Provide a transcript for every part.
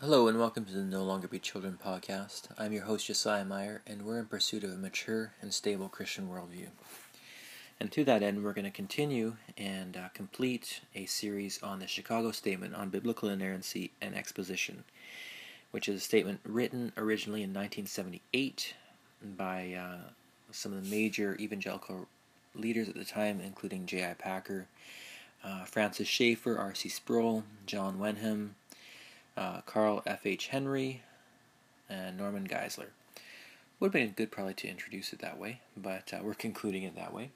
Hello and welcome to the No Longer Be Children podcast. I'm your host Josiah Meyer, and we're in pursuit of a mature and stable Christian worldview. And to that end, we're going to continue and uh, complete a series on the Chicago Statement on Biblical Inerrancy and Exposition, which is a statement written originally in 1978 by uh, some of the major evangelical leaders at the time, including J.I. Packer, uh, Francis Schaeffer, R.C. Sproul, John Wenham, uh, Carl F.H. Henry, and Norman Geisler. Would have been good probably to introduce it that way, but uh, we're concluding it that way.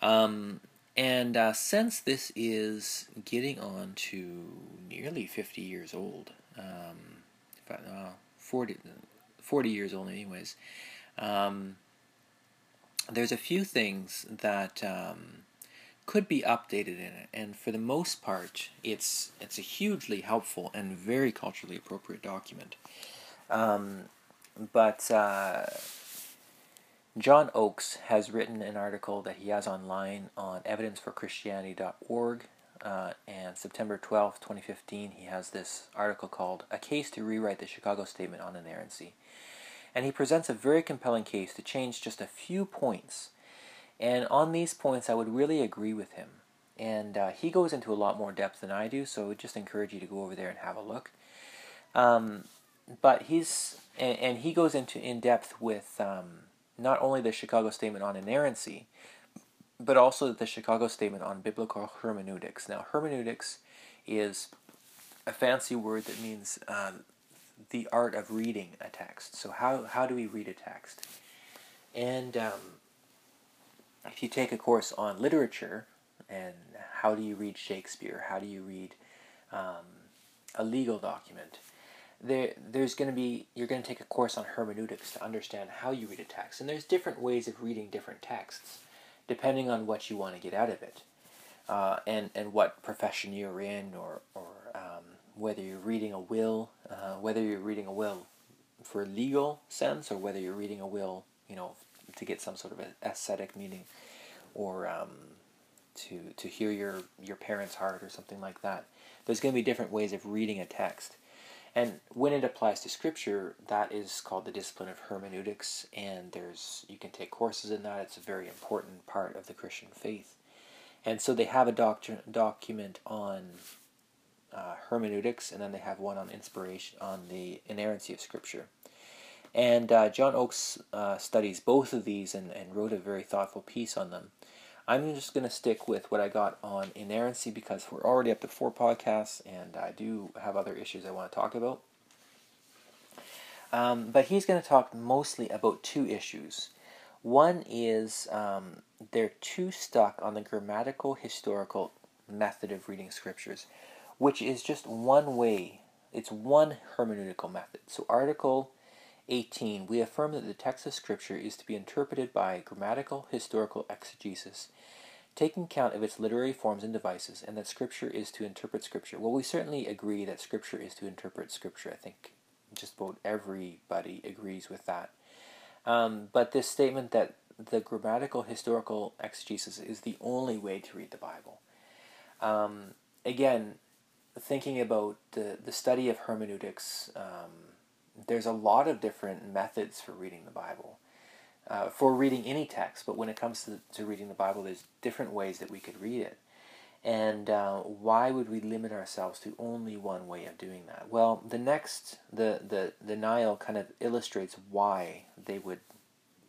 Um, and uh, since this is getting on to nearly 50 years old, um, uh, 40, 40 years old anyways, um, there's a few things that um, could be updated in it, and for the most part, it's it's a hugely helpful and very culturally appropriate document. Um, but uh, John Oakes has written an article that he has online on evidenceforchristianity.org, uh, and September 12, 2015, he has this article called A Case to Rewrite the Chicago Statement on Inerrancy. And he presents a very compelling case to change just a few points and on these points, I would really agree with him. And uh, he goes into a lot more depth than I do, so I would just encourage you to go over there and have a look. Um, but he's and, and, he goes into in depth with um, not only the Chicago Statement on inerrancy, but also the Chicago Statement on biblical hermeneutics. Now, hermeneutics is a fancy word that means um, the art of reading a text. So, how how do we read a text? And um, if you take a course on literature and how do you read Shakespeare, how do you read um, a legal document, there there's going to be you're going to take a course on hermeneutics to understand how you read a text, and there's different ways of reading different texts depending on what you want to get out of it, uh, and and what profession you're in, or or um, whether you're reading a will, uh, whether you're reading a will for legal sense, or whether you're reading a will, you know, to get some sort of aesthetic meaning, or um, to to hear your your parents' heart or something like that. There's going to be different ways of reading a text, and when it applies to Scripture, that is called the discipline of hermeneutics. And there's you can take courses in that. It's a very important part of the Christian faith. And so they have a doctrine, document on uh, hermeneutics, and then they have one on inspiration on the inerrancy of Scripture. And uh, John Oakes uh, studies both of these and, and wrote a very thoughtful piece on them. I'm just going to stick with what I got on inerrancy because we're already up to four podcasts and I do have other issues I want to talk about. Um, but he's going to talk mostly about two issues. One is um, they're too stuck on the grammatical historical method of reading scriptures, which is just one way, it's one hermeneutical method. So, article 18. We affirm that the text of Scripture is to be interpreted by grammatical historical exegesis, taking count of its literary forms and devices, and that Scripture is to interpret Scripture. Well, we certainly agree that Scripture is to interpret Scripture. I think just about everybody agrees with that. Um, but this statement that the grammatical historical exegesis is the only way to read the Bible. Um, again, thinking about the, the study of hermeneutics, um, there's a lot of different methods for reading the Bible, uh, for reading any text. But when it comes to, to reading the Bible, there's different ways that we could read it. And uh, why would we limit ourselves to only one way of doing that? Well, the next, the the the Nile kind of illustrates why they would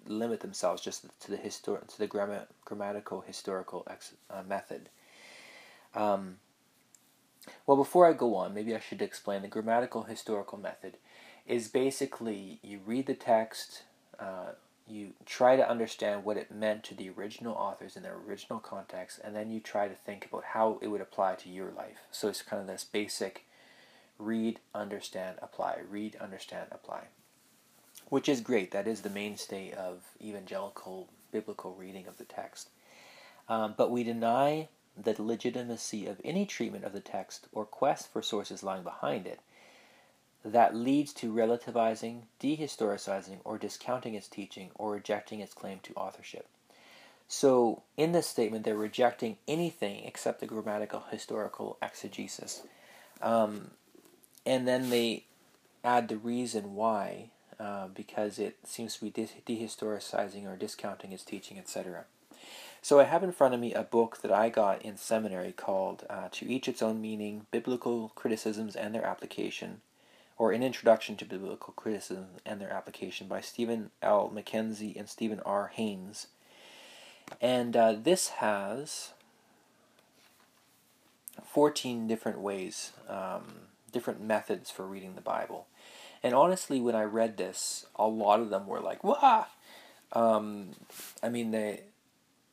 limit themselves just to the histor- to the grammatical historical ex- uh, method. Um, well, before I go on, maybe I should explain the grammatical historical method is basically you read the text, uh, you try to understand what it meant to the original authors in their original context, and then you try to think about how it would apply to your life. So it's kind of this basic read, understand, apply, read, understand, apply, which is great. That is the mainstay of evangelical biblical reading of the text. Um, but we deny the legitimacy of any treatment of the text or quest for sources lying behind it that leads to relativizing, dehistoricizing, or discounting its teaching or rejecting its claim to authorship. So, in this statement, they're rejecting anything except the grammatical historical exegesis. Um, and then they add the reason why, uh, because it seems to be de- dehistoricizing or discounting its teaching, etc. So I have in front of me a book that I got in seminary called uh, To Each Its Own Meaning Biblical Criticisms and Their Application, or An Introduction to Biblical Criticism and Their Application by Steven L. McKenzie and Stephen R. Haynes. And uh, this has 14 different ways, um, different methods for reading the Bible. And honestly, when I read this, a lot of them were like, "Wah!" Um, I mean, the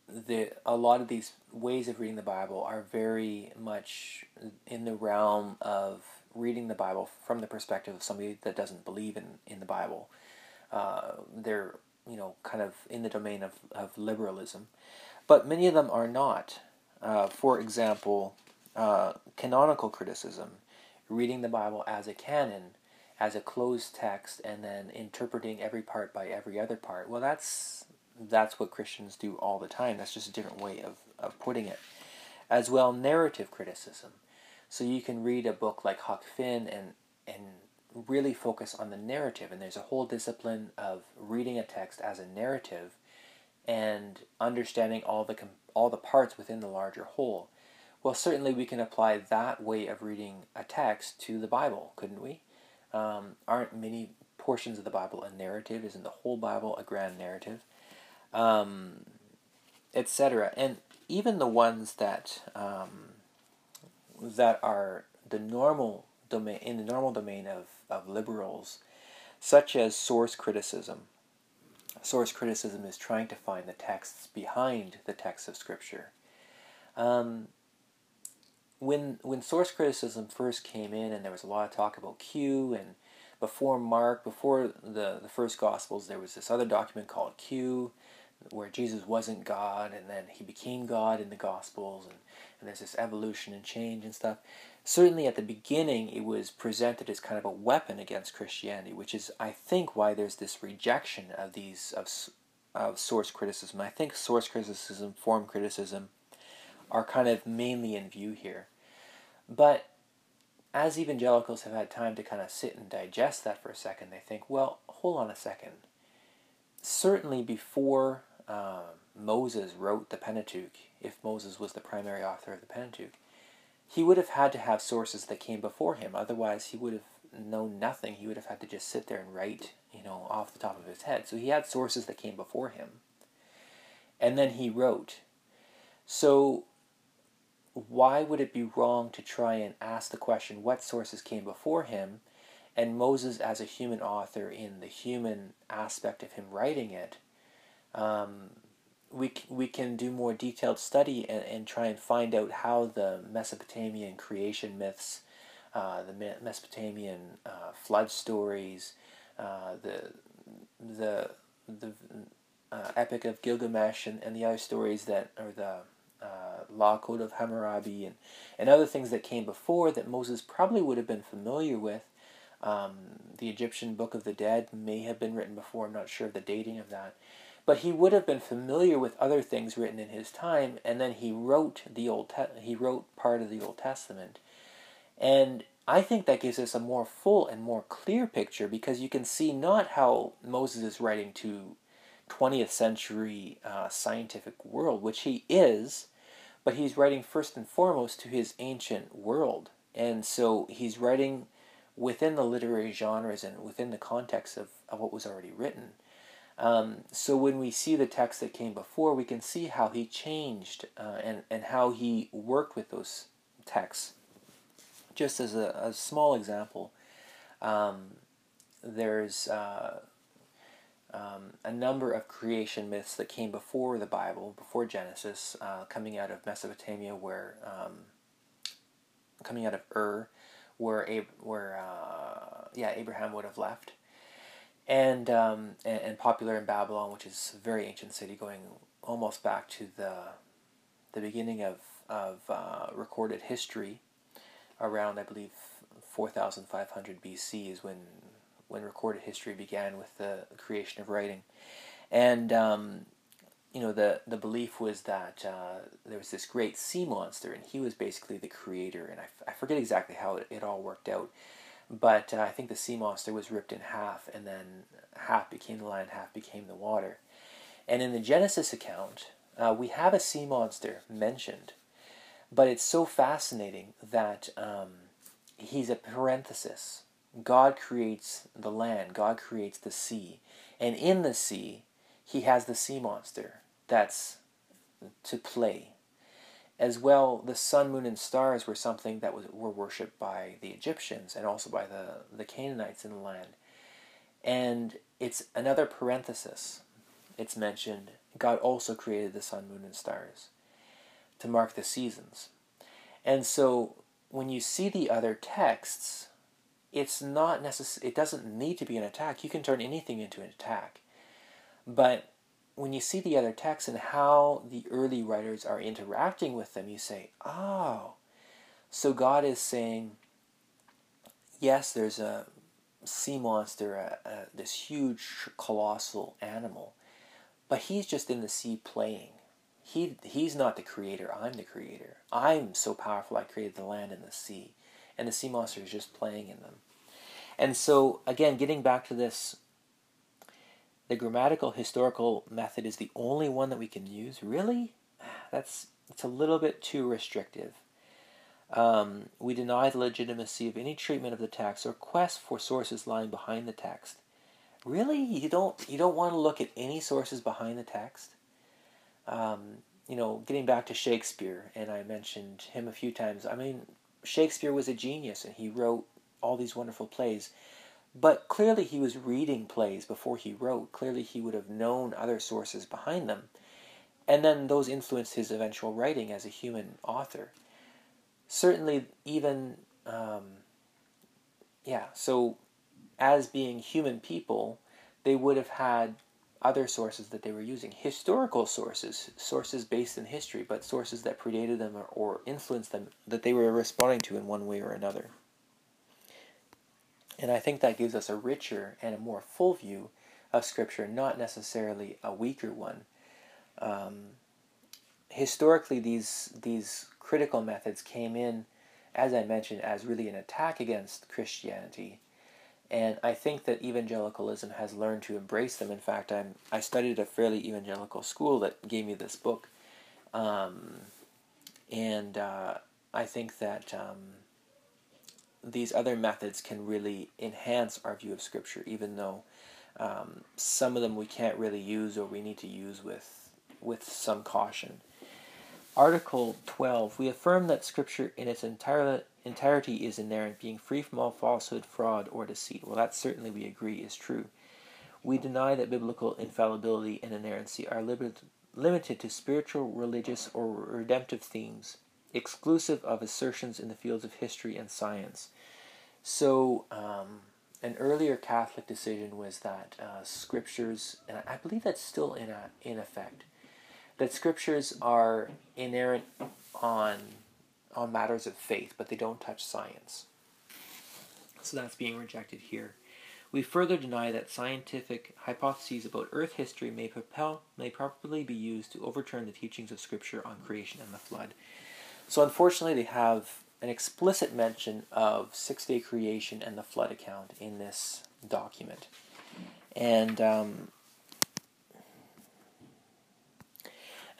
the a lot of these ways of reading the Bible are very much in the realm of reading the Bible from the perspective of somebody that doesn't believe in in the Bible. Uh, they're you know kind of in the domain of, of liberalism, but many of them are not. Uh, for example, uh, canonical criticism, reading the Bible as a canon as a closed text and then interpreting every part by every other part. Well, that's that's what Christians do all the time. That's just a different way of, of putting it. As well, narrative criticism. So you can read a book like Huck Finn and and really focus on the narrative. And there's a whole discipline of reading a text as a narrative and understanding all the all the parts within the larger whole. Well, certainly we can apply that way of reading a text to the Bible, couldn't we? Um, aren't many portions of the Bible a narrative? Isn't the whole Bible a grand narrative? Um, Etc. And even the ones that um, that are the normal domain in the normal domain of, of liberals, such as source criticism. Source criticism is trying to find the texts behind the text of Scripture. Um, when when source criticism first came in, and there was a lot of talk about Q, and before Mark, before the the first Gospels, there was this other document called Q, where Jesus wasn't God, and then he became God in the Gospels, and, and there's this evolution and change and stuff. Certainly, at the beginning, it was presented as kind of a weapon against Christianity, which is, I think, why there's this rejection of these of of source criticism. I think source criticism, form criticism, are kind of mainly in view here. But as evangelicals have had time to kind of sit and digest that for a second, they think, well, hold on a second. Certainly before uh, Moses wrote the Pentateuch, if Moses was the primary author of the Pentateuch, he would have had to have sources that came before him. Otherwise, he would have known nothing. He would have had to just sit there and write, you know, off the top of his head. So he had sources that came before him. And then he wrote. So why would it be wrong to try and ask the question what sources came before him and Moses as a human author in the human aspect of him writing it um, we, we can do more detailed study and, and try and find out how the Mesopotamian creation myths, uh, the Mesopotamian uh, flood stories, uh, the the the uh, Epic of Gilgamesh and, and the other stories that are the uh, Law Code of Hammurabi and, and other things that came before that Moses probably would have been familiar with. Um, the Egyptian Book of the Dead may have been written before, I'm not sure of the dating of that. But he would have been familiar with other things written in his time, and then he wrote the Old Te- he wrote part of the Old Testament. And I think that gives us a more full and more clear picture because you can see not how Moses is writing to 20th century uh, scientific world, which he is, but he's writing first and foremost to his ancient world. And so he's writing within the literary genres and within the context of, of what was already written. Um, so when we see the text that came before, we can see how he changed uh, and, and how he worked with those texts. Just as a, a small example, um, there's uh, um, a number of creation myths that came before the Bible, before Genesis, uh, coming out of Mesopotamia, where um, coming out of Ur, where Ab- where uh, yeah Abraham would have left, and, um, and, and popular in Babylon, which is a very ancient city, going almost back to the the beginning of of uh, recorded history, around I believe four thousand five hundred BC is when when recorded history began with the creation of writing, and um, you know the the belief was that uh, there was this great sea monster, and he was basically the creator. And I, f- I forget exactly how it, it all worked out, but uh, I think the sea monster was ripped in half, and then half became the land, half became the water. And in the Genesis account, uh, we have a sea monster mentioned, but it's so fascinating that um, he's a parenthesis. God creates the land, God creates the sea, and in the sea, he has the sea monster that's to play. As well, the sun, moon, and stars were something that was, were worshipped by the Egyptians and also by the, the Canaanites in the land. And it's another parenthesis. It's mentioned God also created the sun, moon, and stars to mark the seasons. And so when you see the other texts, it's not necessary, it doesn't need to be an attack. You can turn anything into an attack. But when you see the other texts and how the early writers are interacting with them, you say, oh, so God is saying, yes, there's a sea monster, a, a, this huge, colossal animal, but he's just in the sea playing. He, he's not the creator, I'm the creator. I'm so powerful, I created the land and the sea. And the sea monster is just playing in them. And so, again, getting back to this the grammatical historical method is the only one that we can use. Really? That's it's a little bit too restrictive. Um, we deny the legitimacy of any treatment of the text or quest for sources lying behind the text. Really, you don't you don't want to look at any sources behind the text. Um, you know, getting back to Shakespeare, and I mentioned him a few times. I mean, Shakespeare was a genius, and he wrote all these wonderful plays. But clearly, he was reading plays before he wrote. Clearly, he would have known other sources behind them. And then those influenced his eventual writing as a human author. Certainly, even, um, yeah, so as being human people, they would have had other sources that they were using historical sources, sources based in history, but sources that predated them or, or influenced them that they were responding to in one way or another. And I think that gives us a richer and a more full view of Scripture, not necessarily a weaker one. Um, historically, these these critical methods came in, as I mentioned, as really an attack against Christianity, and I think that evangelicalism has learned to embrace them. In fact, I'm I studied a fairly evangelical school that gave me this book, um, and uh, I think that. Um, these other methods can really enhance our view of Scripture, even though um, some of them we can't really use or we need to use with, with some caution. Article 12 We affirm that Scripture in its entire, entirety is inerrant, being free from all falsehood, fraud, or deceit. Well, that certainly we agree is true. We deny that biblical infallibility and inerrancy are limited to spiritual, religious, or redemptive themes, exclusive of assertions in the fields of history and science. So, um, an earlier Catholic decision was that uh, scriptures, and I believe that's still in, a, in effect, that scriptures are inerrant on, on matters of faith, but they don't touch science. So that's being rejected here. We further deny that scientific hypotheses about Earth history may, propel, may properly be used to overturn the teachings of Scripture on creation and the flood. So, unfortunately, they have an explicit mention of six day creation and the flood account in this document. And um,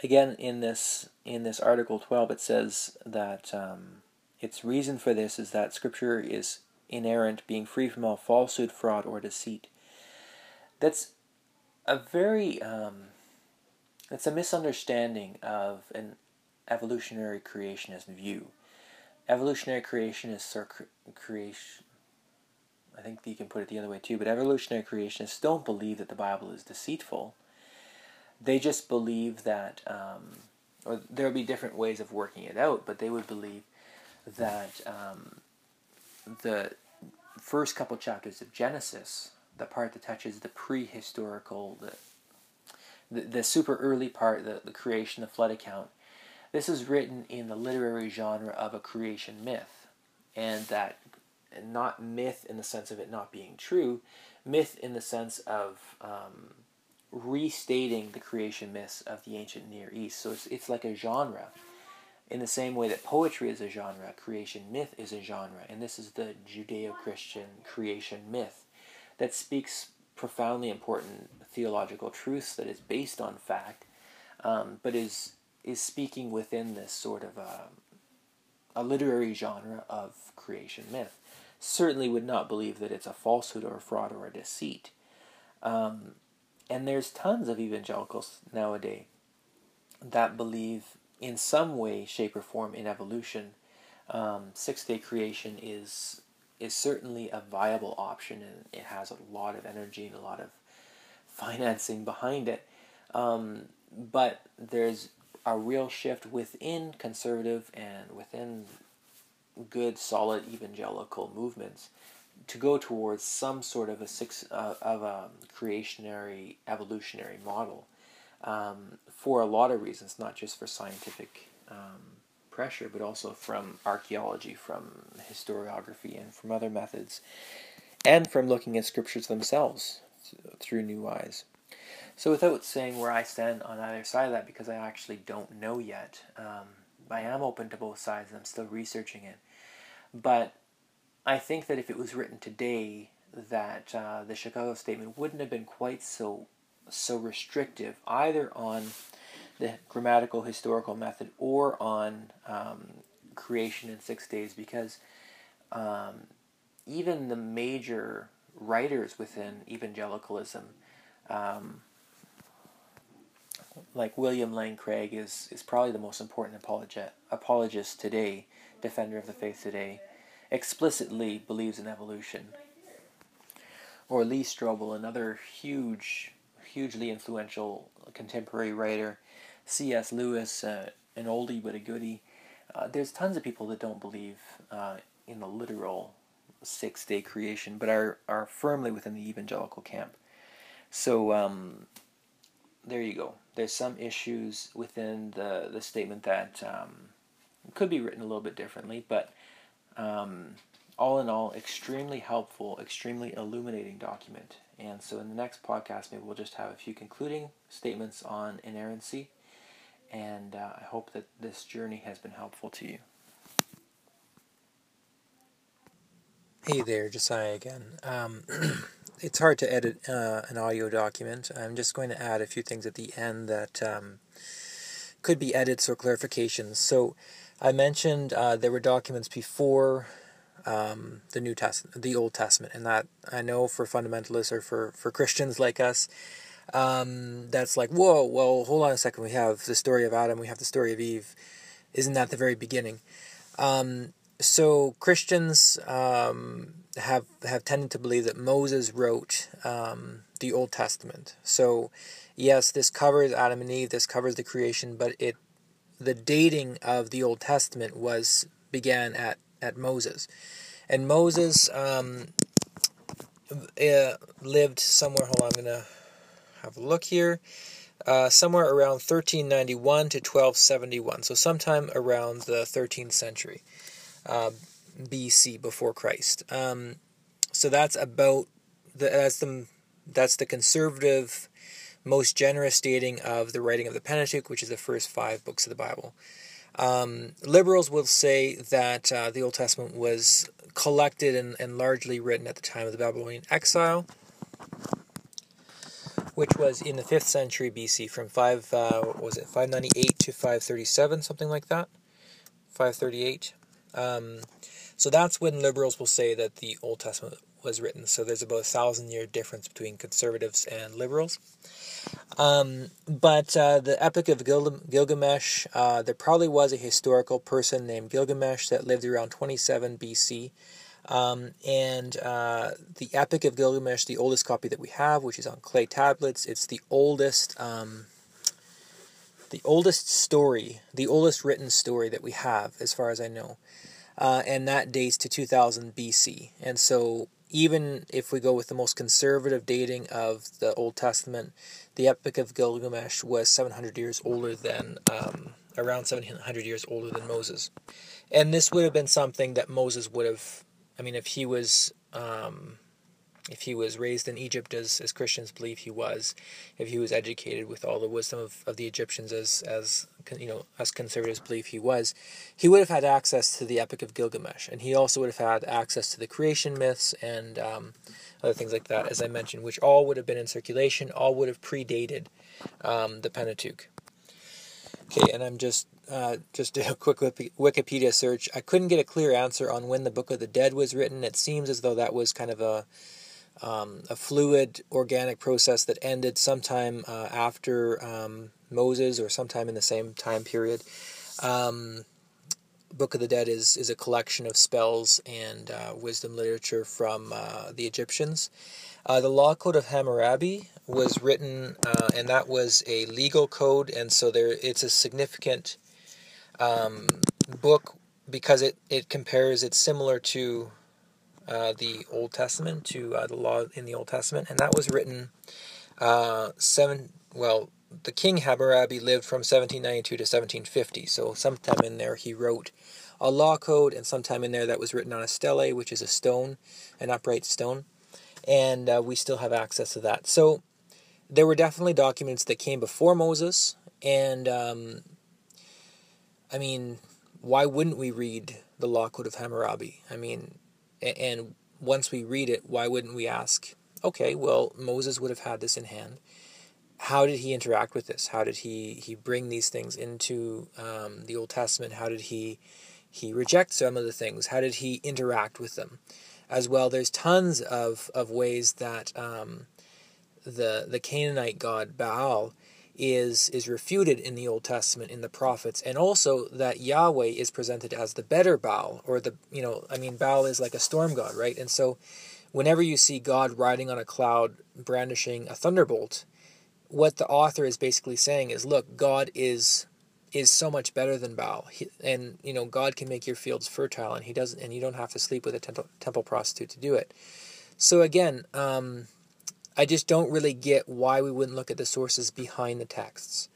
again, in this in this article twelve, it says that um, its reason for this is that Scripture is inerrant, being free from all falsehood, fraud, or deceit. That's a very um, that's a misunderstanding of an evolutionary creationist view evolutionary creationists are cre- creation. I think you can put it the other way too, but evolutionary creationists don't believe that the Bible is deceitful. They just believe that, um, or there will be different ways of working it out, but they would believe that um, the first couple chapters of Genesis, the part that touches the prehistorical, the the, the super early part, the, the creation, the flood account, this is written in the literary genre of a creation myth, and that not myth in the sense of it not being true, myth in the sense of um, restating the creation myths of the ancient Near East. So it's, it's like a genre. in the same way that poetry is a genre, creation myth is a genre, and this is the Judeo Christian creation myth that speaks profoundly important theological truths that is based on fact, um, but is is speaking within this sort of a, um, a literary genre of creation myth. Certainly would not believe that it's a falsehood or a fraud or a deceit. Um, and there's tons of evangelicals nowadays that believe in some way, shape, or form in evolution. Um, six day creation is is certainly a viable option and it has a lot of energy and a lot of financing behind it. Um, but there's a real shift within conservative and within good, solid evangelical movements to go towards some sort of a six uh, of a creationary evolutionary model um, for a lot of reasons, not just for scientific um, pressure, but also from archaeology, from historiography, and from other methods, and from looking at scriptures themselves through new eyes. So, without saying where I stand on either side of that, because I actually don't know yet, um, I am open to both sides and I'm still researching it. But I think that if it was written today, that uh, the Chicago Statement wouldn't have been quite so so restrictive either on the grammatical historical method or on um, creation in six days because um, even the major writers within evangelicalism um, like William Lane Craig is, is probably the most important apologist, apologist today, defender of the faith today, explicitly believes in evolution. Or Lee Strobel, another huge, hugely influential contemporary writer, C.S. Lewis, uh, an oldie but a goodie. Uh, there's tons of people that don't believe uh, in the literal six day creation, but are, are firmly within the evangelical camp. So um, there you go. There's some issues within the, the statement that um, could be written a little bit differently, but um, all in all, extremely helpful, extremely illuminating document. And so in the next podcast, maybe we'll just have a few concluding statements on inerrancy. And uh, I hope that this journey has been helpful to you. Hey there, Josiah again. Um, it's hard to edit uh, an audio document. I'm just going to add a few things at the end that um, could be edits or clarifications. So I mentioned uh, there were documents before um, the New Testament, the Old Testament, and that I know for fundamentalists or for for Christians like us, um, that's like whoa, well, hold on a second. We have the story of Adam, we have the story of Eve. Isn't that the very beginning? Um, so Christians um, have have tended to believe that Moses wrote um, the Old Testament. So yes, this covers Adam and Eve. This covers the creation, but it the dating of the Old Testament was began at at Moses, and Moses um, uh, lived somewhere. Hold on, I'm gonna have a look here. Uh, somewhere around 1391 to 1271, so sometime around the 13th century uh, BC before Christ. Um, so that's about the that's the that's the conservative, most generous dating of the writing of the Pentateuch, which is the first five books of the Bible. Um, liberals will say that uh, the Old Testament was collected and, and largely written at the time of the Babylonian exile, which was in the fifth century BC, from five uh, was it five ninety eight to five thirty seven, something like that, five thirty eight. Um, so that's when liberals will say that the Old Testament was written. So there's about a thousand year difference between conservatives and liberals. Um, but uh, the Epic of Gil- Gilgamesh, uh, there probably was a historical person named Gilgamesh that lived around 27 BC. Um, and uh, the Epic of Gilgamesh, the oldest copy that we have, which is on clay tablets, it's the oldest. Um, the oldest story, the oldest written story that we have, as far as I know uh, and that dates to 2000 BC. And so, even if we go with the most conservative dating of the Old Testament, the Epic of Gilgamesh was 700 years older than, um, around 700 years older than Moses. And this would have been something that Moses would have, I mean, if he was um, if he was raised in Egypt as, as Christians believe he was, if he was educated with all the wisdom of, of the Egyptians as as you know us conservatives believe he was, he would have had access to the Epic of Gilgamesh, and he also would have had access to the creation myths and um, other things like that, as I mentioned, which all would have been in circulation, all would have predated um, the Pentateuch. Okay, and I'm just uh, just did a quick Wikipedia search. I couldn't get a clear answer on when the Book of the Dead was written. It seems as though that was kind of a um, a fluid organic process that ended sometime uh, after um, Moses or sometime in the same time period. Um, Book of the Dead is is a collection of spells and uh, wisdom literature from uh, the Egyptians. Uh, the Law Code of Hammurabi was written, uh, and that was a legal code, and so there it's a significant um, book because it it compares. It's similar to uh, the Old Testament to uh, the law in the Old Testament, and that was written uh, seven. Well, the King Hammurabi lived from 1792 to 1750, so sometime in there he wrote a law code, and sometime in there that was written on a stele, which is a stone, an upright stone, and uh, we still have access to that. So there were definitely documents that came before Moses, and um, I mean, why wouldn't we read the law code of Hammurabi? I mean, and once we read it, why wouldn't we ask, okay, well, Moses would have had this in hand. How did he interact with this? How did he, he bring these things into um, the Old Testament? How did he he reject some of the things? How did he interact with them? As well, there's tons of, of ways that um, the the Canaanite god Baal is is refuted in the Old Testament in the prophets, and also that Yahweh is presented as the better Baal, or the you know, I mean, Baal is like a storm god, right? And so, whenever you see God riding on a cloud, brandishing a thunderbolt, what the author is basically saying is, look, God is is so much better than Baal, he, and you know, God can make your fields fertile, and He doesn't, and you don't have to sleep with a temple, temple prostitute to do it. So again. Um, I just don't really get why we wouldn't look at the sources behind the texts.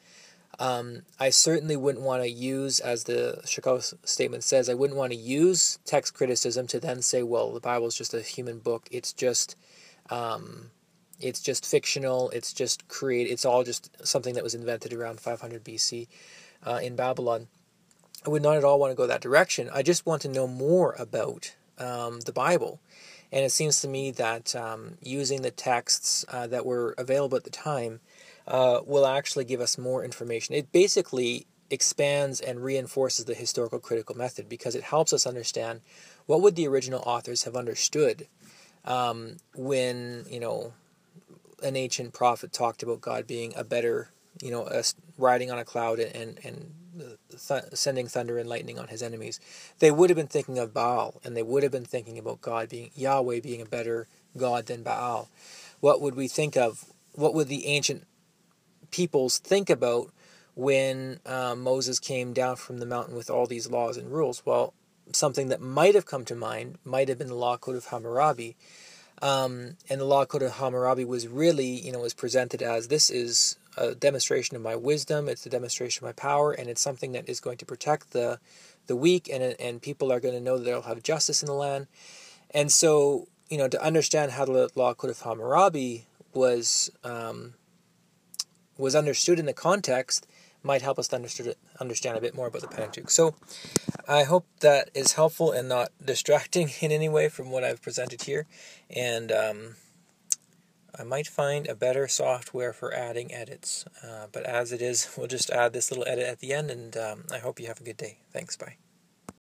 Um, I certainly wouldn't want to use, as the Chicago statement says, I wouldn't want to use text criticism to then say, well, the Bible is just a human book. It's just, um, it's just fictional. It's just create. It's all just something that was invented around 500 BC uh, in Babylon. I would not at all want to go that direction. I just want to know more about um, the Bible and it seems to me that um, using the texts uh, that were available at the time uh, will actually give us more information. It basically expands and reinforces the historical critical method because it helps us understand what would the original authors have understood um, when you know an ancient prophet talked about God being a better you know a, riding on a cloud and and th- sending thunder and lightning on his enemies. They would have been thinking of Baal, and they would have been thinking about God being Yahweh being a better God than Baal. What would we think of? What would the ancient peoples think about when uh, Moses came down from the mountain with all these laws and rules? Well, something that might have come to mind might have been the law code of Hammurabi. Um, and the law code of Hammurabi was really, you know, was presented as this is a demonstration of my wisdom. It's a demonstration of my power, and it's something that is going to protect the the weak, and and people are going to know that they'll have justice in the land. And so, you know, to understand how the law code of Hammurabi was um, was understood in the context might help us to understand, understand a bit more about the Pentateuch. So, I hope that is helpful and not distracting in any way from what I've presented here. And um, I might find a better software for adding edits. Uh, but as it is, we'll just add this little edit at the end, and um, I hope you have a good day. Thanks, bye.